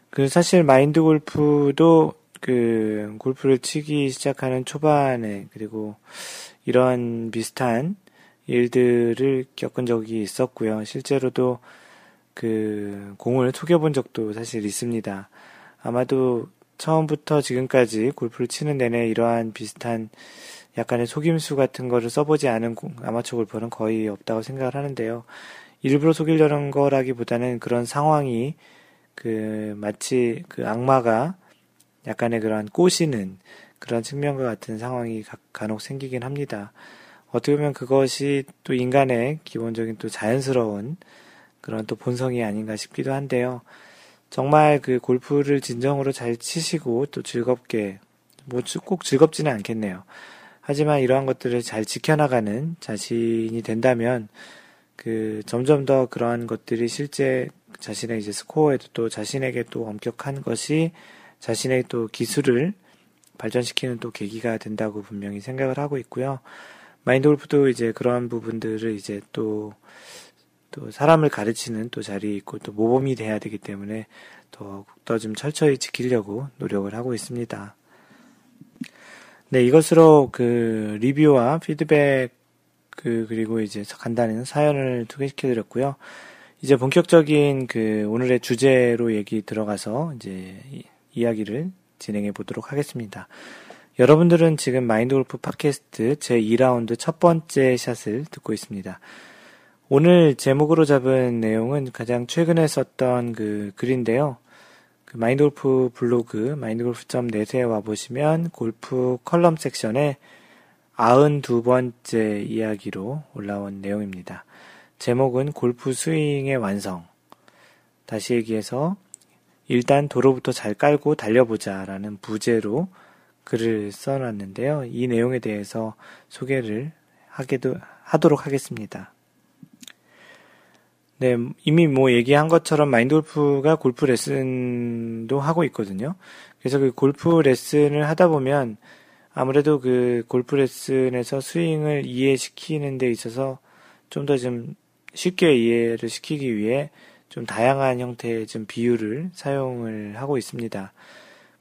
Speaker 1: 그 사실 마인드 골프도 그 골프를 치기 시작하는 초반에 그리고 이런 비슷한 일들을 겪은 적이 있었고요. 실제로도 그 공을 속여본 적도 사실 있습니다. 아마도 처음부터 지금까지 골프를 치는 내내 이러한 비슷한 약간의 속임수 같은 거를 써보지 않은 아마추어 골퍼는 거의 없다고 생각을 하는데요. 일부러 속이려는 거라기보다는 그런 상황이 그 마치 그 악마가 약간의 그러한 꼬시는 그런 측면과 같은 상황이 간혹 생기긴 합니다. 어떻게 보면 그것이 또 인간의 기본적인 또 자연스러운 그런 또 본성이 아닌가 싶기도 한데요. 정말 그 골프를 진정으로 잘 치시고 또 즐겁게 뭐 꼭 즐겁지는 않겠네요. 하지만 이러한 것들을 잘 지켜나가는 자신이 된다면 그 점점 더 그러한 것들이 실제 자신의 이제 스코어에도 또 자신에게 또 엄격한 것이 자신의 또 기술을 발전시키는 또 계기가 된다고 분명히 생각을 하고 있고요. 마인드 골프도 이제 그러한 부분들을 이제 또, 또 사람을 가르치는 또 자리에 있고 또 모범이 돼야 되기 때문에 더욱더 좀 철저히 지키려고 노력을 하고 있습니다. 네, 이것으로 그 리뷰와 피드백 그 그리고 이제 간단한 사연을 소개시켜 드렸고요. 이제 본격적인 그 오늘의 주제로 얘기 들어가서 이제 이야기를 진행해 보도록 하겠습니다. 여러분들은 지금 마인드 골프 팟캐스트 제 2라운드 첫 번째 샷을 듣고 있습니다. 오늘 제목으로 잡은 내용은 가장 최근에 썼던 그 글인데요. 그 마인드 골프 블로그 마인드 골프.net에 와보시면 골프 컬럼 섹션에 92번째 이야기로 올라온 내용입니다. 제목은 골프 스윙의 완성. 다시 얘기해서 일단 도로부터 잘 깔고 달려보자 라는 부제로 글을 써놨는데요. 이 내용에 대해서 소개를 하게도, 하도록 하겠습니다. 네, 이미 뭐 얘기한 것처럼 마인드 골프가 골프 레슨도 하고 있거든요. 그래서 그 골프 레슨을 하다 보면 아무래도 그 골프 레슨에서 스윙을 이해시키는 데 있어서 좀 더좀 쉽게 이해를 시키기 위해 좀 다양한 형태의 좀 비율을 사용을 하고 있습니다.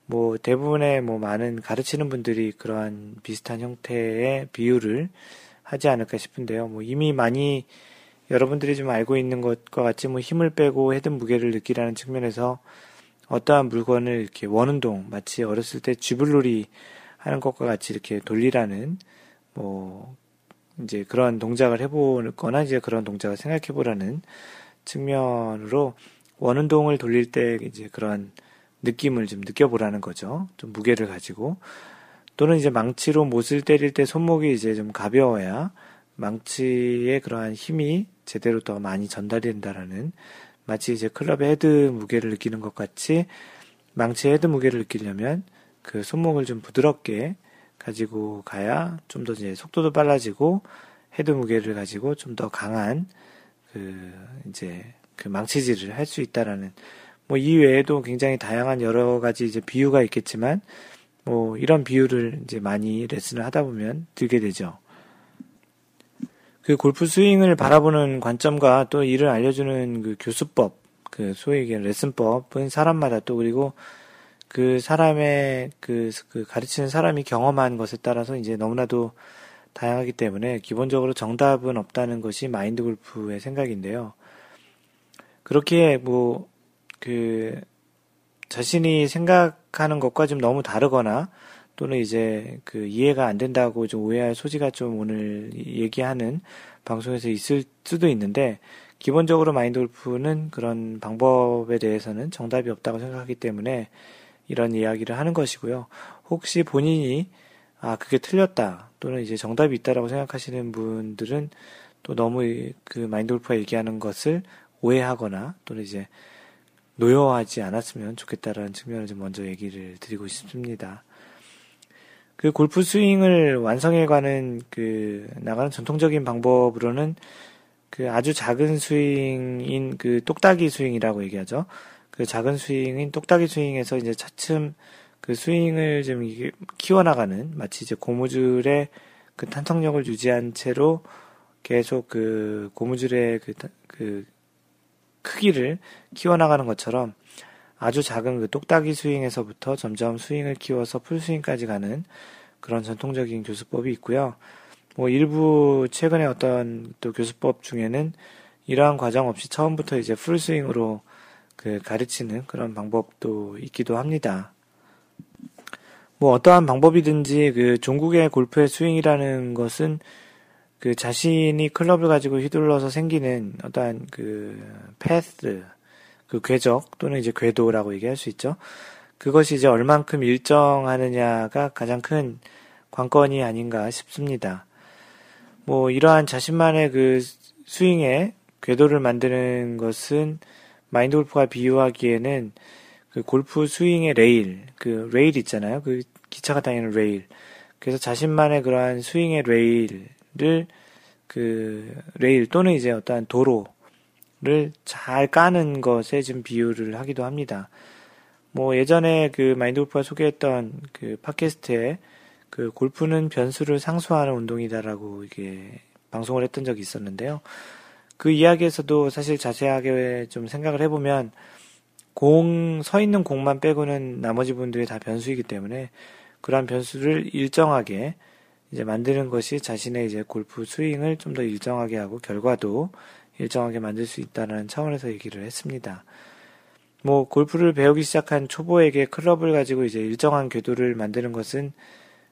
Speaker 1: 뭐 대부분의 뭐 많은 가르치는 분들이 그러한 비슷한 형태의 비유를 하지 않을까 싶은데요. 뭐 이미 많이 여러분들이 좀 알고 있는 것과 같이 뭐 힘을 빼고 헤드 무게를 느끼라는 측면에서 어떠한 물건을 이렇게 원운동 마치 어렸을 때 쥐불놀이 하는 것과 같이 이렇게 돌리라는 뭐 이제 그런 동작을 해보거나 이제 그런 동작을 생각해보라는 측면으로 원운동을 돌릴 때 이제 그런 느낌을 좀 느껴보라는 거죠. 좀 무게를 가지고. 또는 이제 망치로 못을 때릴 때 손목이 이제 좀 가벼워야 망치의 그러한 힘이 제대로 더 많이 전달이 된다라는 마치 이제 클럽의 헤드 무게를 느끼는 것 같이 망치의 헤드 무게를 느끼려면 그 손목을 좀 부드럽게 가지고 가야 좀 더 이제 속도도 빨라지고 헤드 무게를 가지고 좀 더 강한 그 이제 그 망치질을 할 수 있다라는 뭐 이외에도 굉장히 다양한 여러 가지 이제 비유가 있겠지만 뭐 이런 비유를 이제 많이 레슨을 하다 보면 들게 되죠. 그 골프 스윙을 바라보는 관점과 또 이를 알려주는 그 교수법, 그 소위 얘기하는 레슨법은 사람마다 또 그리고 그 사람의 그, 그 가르치는 사람이 경험한 것에 따라서 이제 너무나도 다양하기 때문에 기본적으로 정답은 없다는 것이 마인드 골프의 생각인데요. 그렇게 뭐, 그, 자신이 생각하는 것과 좀 너무 다르거나 또는 이제 그 이해가 안 된다고 좀 오해할 소지가 좀 오늘 얘기하는 방송에서 있을 수도 있는데 기본적으로 마인드 골프는 그런 방법에 대해서는 정답이 없다고 생각하기 때문에 이런 이야기를 하는 것이고요. 혹시 본인이 아 그게 틀렸다 또는 이제 정답이 있다라고 생각하시는 분들은 또 너무 그 마인드 골프가 얘기하는 것을 오해하거나 또는 이제 노여워하지 않았으면 좋겠다라는 측면을 좀 먼저 얘기를 드리고 싶습니다. 그 골프 스윙을 완성해 가는 그 나가는 전통적인 방법으로는 그 아주 작은 스윙인 그 똑딱이 스윙이라고 얘기하죠. 그 작은 스윙인 똑딱이 스윙에서 이제 차츰 그 스윙을 좀 키워나가는 마치 이제 고무줄의 그 탄성력을 유지한 채로 계속 그 고무줄의 그, 그 크기를 키워나가는 것처럼 아주 작은 그 똑딱이 스윙에서부터 점점 스윙을 키워서 풀 스윙까지 가는 그런 전통적인 교수법이 있고요. 뭐 일부 최근에 어떤 또 교수법 중에는 이러한 과정 없이 처음부터 이제 풀 스윙으로 그 가르치는 그런 방법도 있기도 합니다. 뭐 어떠한 방법이든지 그 종국의 골프의 스윙이라는 것은 그 자신이 클럽을 가지고 휘둘러서 생기는 어떠한 그 path, 그 궤적 또는 이제 궤도라고 얘기할 수 있죠. 그것이 이제 얼만큼 일정하느냐가 가장 큰 관건이 아닌가 싶습니다. 뭐 이러한 자신만의 그 스윙의 궤도를 만드는 것은 마인드 골프가 비유하기에는 그 골프 스윙의 레일, 그 레일 있잖아요. 그 기차가 다니는 레일. 그래서 자신만의 그러한 스윙의 레일, 그 레일 또는 이제 어떠한 도로를 잘 까는 것에 좀 비유를 하기도 합니다. 뭐 예전에 그 마인드 골프가 소개했던 그 팟캐스트에 그 골프는 변수를 상수하는 운동이다라고 이게 방송을 했던 적이 있었는데요. 그 이야기에서도 사실 자세하게 좀 생각을 해보면 공, 서 있는 공만 빼고는 나머지 분들이 다 변수이기 때문에 그러한 변수를 일정하게 이제 만드는 것이 자신의 이제 골프 스윙을 좀 더 일정하게 하고 결과도 일정하게 만들 수 있다는 차원에서 얘기를 했습니다. 뭐 골프를 배우기 시작한 초보에게 클럽을 가지고 이제 일정한 궤도를 만드는 것은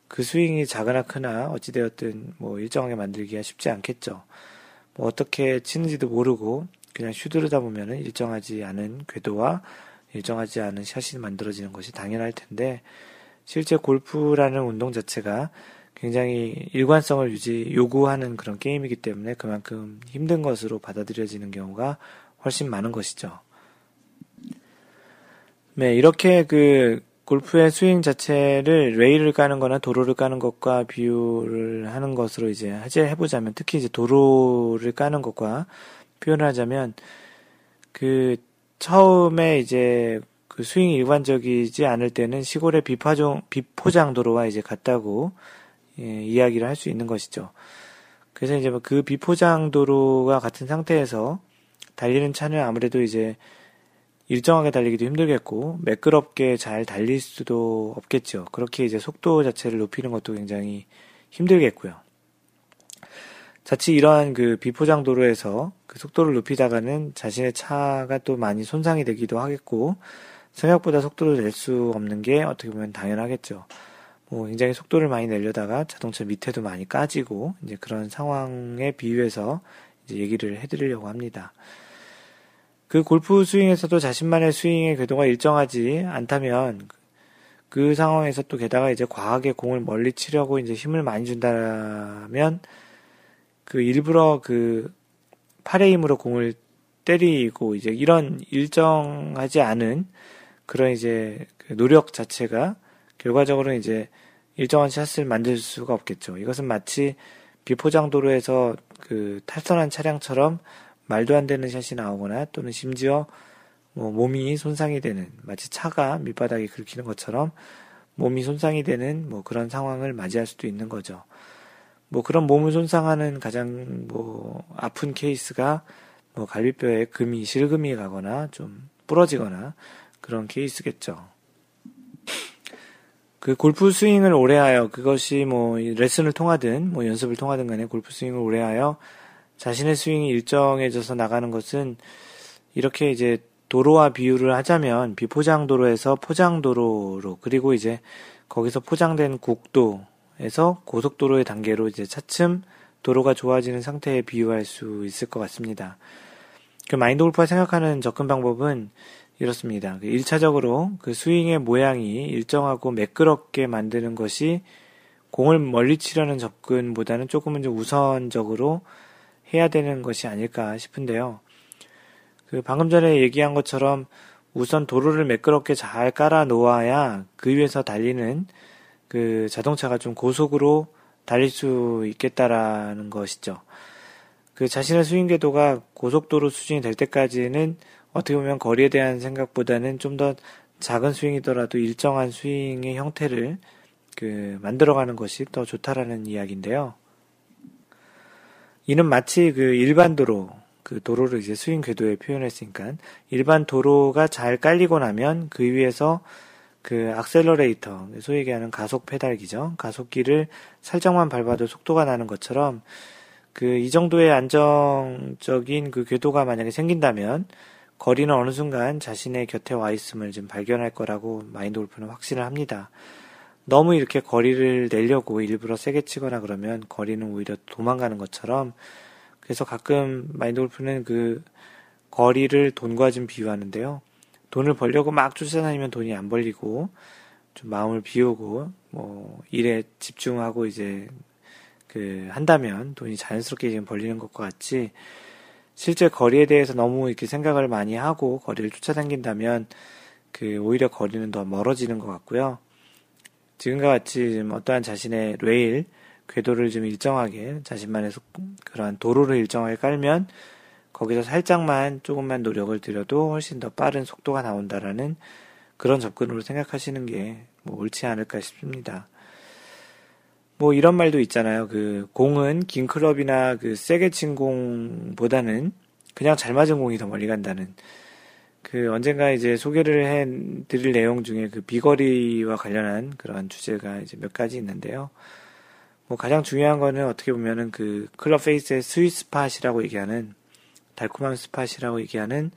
Speaker 1: 그 스윙이 작으나 크나 어찌되었든 뭐 일정하게 만들기가 쉽지 않겠죠. 뭐 어떻게 치는지도 모르고 그냥 휘두르다 보면은 일정하지 않은 궤도와 일정하지 않은 샷이 만들어지는 것이 당연할 텐데 실제 골프라는 운동 자체가 굉장히 일관성을 유지, 요구하는 그런 게임이기 때문에 그만큼 힘든 것으로 받아들여지는 경우가 훨씬 많은 것이죠. 네, 이렇게 그 골프의 스윙 자체를 레일을 까는 거나 도로를 까는 것과 비유를 하는 것으로 이제 해보자면 특히 이제 도로를 까는 것과 표현을 하자면 그 처음에 이제 그 스윙이 일관적이지 않을 때는 시골의 비파종, 비포장 도로와 이제 같다고 예, 이야기를 할 수 있는 것이죠. 그래서 이제 뭐그 비포장 도로와 같은 상태에서 달리는 차는 아무래도 이제 일정하게 달리기도 힘들겠고 매끄럽게 잘 달릴 수도 없겠죠. 그렇게 이제 속도 자체를 높이는 것도 굉장히 힘들겠고요. 자칫 이러한 그 비포장 도로에서 그 속도를 높이다가는 자신의 차가 또 많이 손상이 되기도 하겠고 생각보다 속도를 낼 수 없는 게 어떻게 보면 당연하겠죠. 뭐 굉장히 속도를 많이 내려다가 자동차 밑에도 많이 까지고 이제 그런 상황에 비유해서 이제 얘기를 해드리려고 합니다. 그 골프 스윙에서도 자신만의 스윙의 궤도가 일정하지 않다면 그 상황에서 또 게다가 이제 과하게 공을 멀리 치려고 이제 힘을 많이 준다면 그 일부러 그 팔의 힘으로 공을 때리고 이제 이런 일정하지 않은 그런 이제 그 노력 자체가 결과적으로 이제 일정한 샷을 만들 수가 없겠죠. 이것은 마치 비포장 도로에서 그 탈선한 차량처럼 말도 안 되는 샷이 나오거나 또는 심지어 뭐 몸이 손상이 되는 마치 차가 밑바닥에 긁히는 것처럼 몸이 손상이 되는 뭐 그런 상황을 맞이할 수도 있는 거죠. 뭐 그런 몸을 손상하는 가장 뭐 아픈 케이스가 뭐 갈비뼈에 금이 실금이 가거나 좀 부러지거나 그런 케이스겠죠. 그 골프 스윙을 오래하여 그것이 뭐 레슨을 통하든 뭐 연습을 통하든 간에 골프 스윙을 오래하여 자신의 스윙이 일정해져서 나가는 것은 이렇게 이제 도로와 비유를 하자면 비포장 도로에서 포장 도로로 그리고 이제 거기서 포장된 국도에서 고속도로의 단계로 이제 차츰 도로가 좋아지는 상태에 비유할 수 있을 것 같습니다. 그 마인드 골프가 생각하는 접근 방법은 이렇습니다. 1차적으로 그, 그 스윙의 모양이 일정하고 매끄럽게 만드는 것이 공을 멀리 치려는 접근보다는 조금은 좀 우선적으로 해야 되는 것이 아닐까 싶은데요. 그 방금 전에 얘기한 것처럼 우선 도로를 매끄럽게 잘 깔아 놓아야 그 위에서 달리는 그 자동차가 좀 고속으로 달릴 수 있겠다라는 것이죠. 그 자신의 스윙 궤도가 고속도로 수준이 될 때까지는 어떻게 보면 거리에 대한 생각보다는 좀 더 작은 스윙이더라도 일정한 스윙의 형태를 그 만들어가는 것이 더 좋다라는 이야기인데요. 이는 마치 그 일반 도로, 그 도로를 이제 스윙 궤도에 표현했으니까 일반 도로가 잘 깔리고 나면 그 위에서 그 악셀러레이터, 소위 얘기하는 가속 페달기죠. 가속기를 살짝만 밟아도 속도가 나는 것처럼 그 이 정도의 안정적인 그 궤도가 만약에 생긴다면 거리는 어느 순간 자신의 곁에 와 있음을 좀 발견할 거라고 마인드 골프는 확신을 합니다. 너무 이렇게 거리를 내려고 일부러 세게 치거나 그러면 거리는 오히려 도망가는 것처럼 그래서 가끔 마인드 골프는 그 거리를 돈과 좀 비유하는데요. 돈을 벌려고 막 쫓아다니면 돈이 안 벌리고 좀 마음을 비우고 뭐 일에 집중하고 이제 그 한다면 돈이 자연스럽게 지금 벌리는 것과 같이 실제 거리에 대해서 너무 이렇게 생각을 많이 하고 거리를 쫓아다닌다면 그 오히려 거리는 더 멀어지는 것 같고요. 지금과 같이 좀 어떠한 자신의 레일, 궤도를 좀 일정하게 자신만의 속, 그러한 도로를 일정하게 깔면 거기서 살짝만 조금만 노력을 들여도 훨씬 더 빠른 속도가 나온다라는 그런 접근으로 생각하시는 게 뭐 옳지 않을까 싶습니다. 뭐 이런 말도 있잖아요. 그 공은 긴 클럽이나 그 세게 친 공보다는 그냥 잘 맞은 공이 더 멀리 간다는 그 언젠가 이제 소개를 해 드릴 내용 중에 그 비거리와 관련한 그런 주제가 이제 몇 가지 있는데요. 뭐 가장 중요한 거는 어떻게 보면은 그 클럽 페이스의 스윗 스팟이라고 얘기하는 달콤한 spot이라고 얘기하는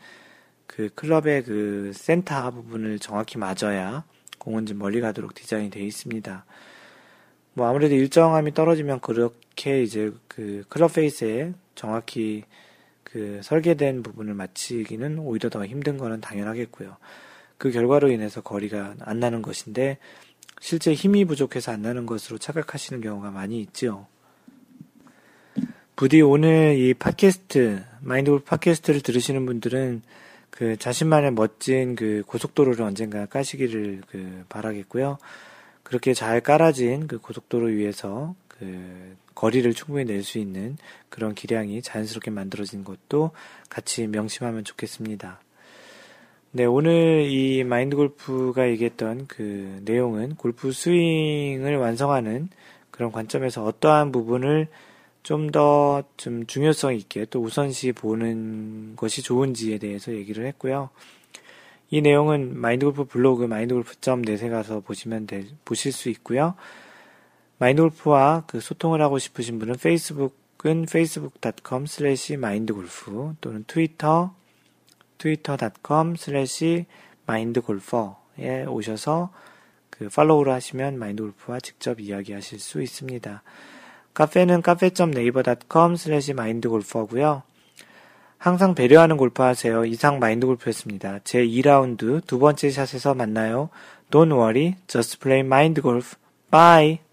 Speaker 1: 그 클럽의 그 센터 부분을 정확히 맞아야 공은 좀 멀리 가도록 디자인이 되어 있습니다. 뭐 아무래도 일정함이 떨어지면 그렇게 이제 그 클럽 페이스에 정확히 그 설계된 부분을 맞추기는 오히려 더 힘든 거는 당연하겠고요. 그 결과로 인해서 거리가 안 나는 것인데 실제 힘이 부족해서 안 나는 것으로 착각하시는 경우가 많이 있지요. 부디 오늘 이 팟캐스트, 마인드골 팟캐스트를 들으시는 분들은 그 자신만의 멋진 그 고속도로를 언젠가 까시기를 그 바라겠고요. 그렇게 잘 깔아진 그 고속도로 위에서 그 거리를 충분히 낼 수 있는 그런 기량이 자연스럽게 만들어진 것도 같이 명심하면 좋겠습니다. 네, 오늘 이 마인드 골프가 얘기했던 그 내용은 골프 스윙을 완성하는 그런 관점에서 어떠한 부분을 좀 더좀 좀 중요성 있게 또 우선시 보는 것이 좋은지에 대해서 얘기를 했고요. 이 내용은 마인드골프 블로그 마인드골프.net에 가서 보시면 되, 보실 수 있고요. 마인드골프와 그 소통을 하고 싶으신 분은 페이스북은 facebook.com slash mindgolf 또는 트위터 twitter.com slash mindgolfer에 오셔서 그 팔로우를 하시면 마인드골프와 직접 이야기하실 수 있습니다. 카페는 카페.naver.com slash mindgolfer고요. 항상 배려하는 골프 하세요. 이상 마인드 골프였습니다. 제 2라운드 두 번째 샷에서 만나요. Don't worry, just play mind golf. Bye!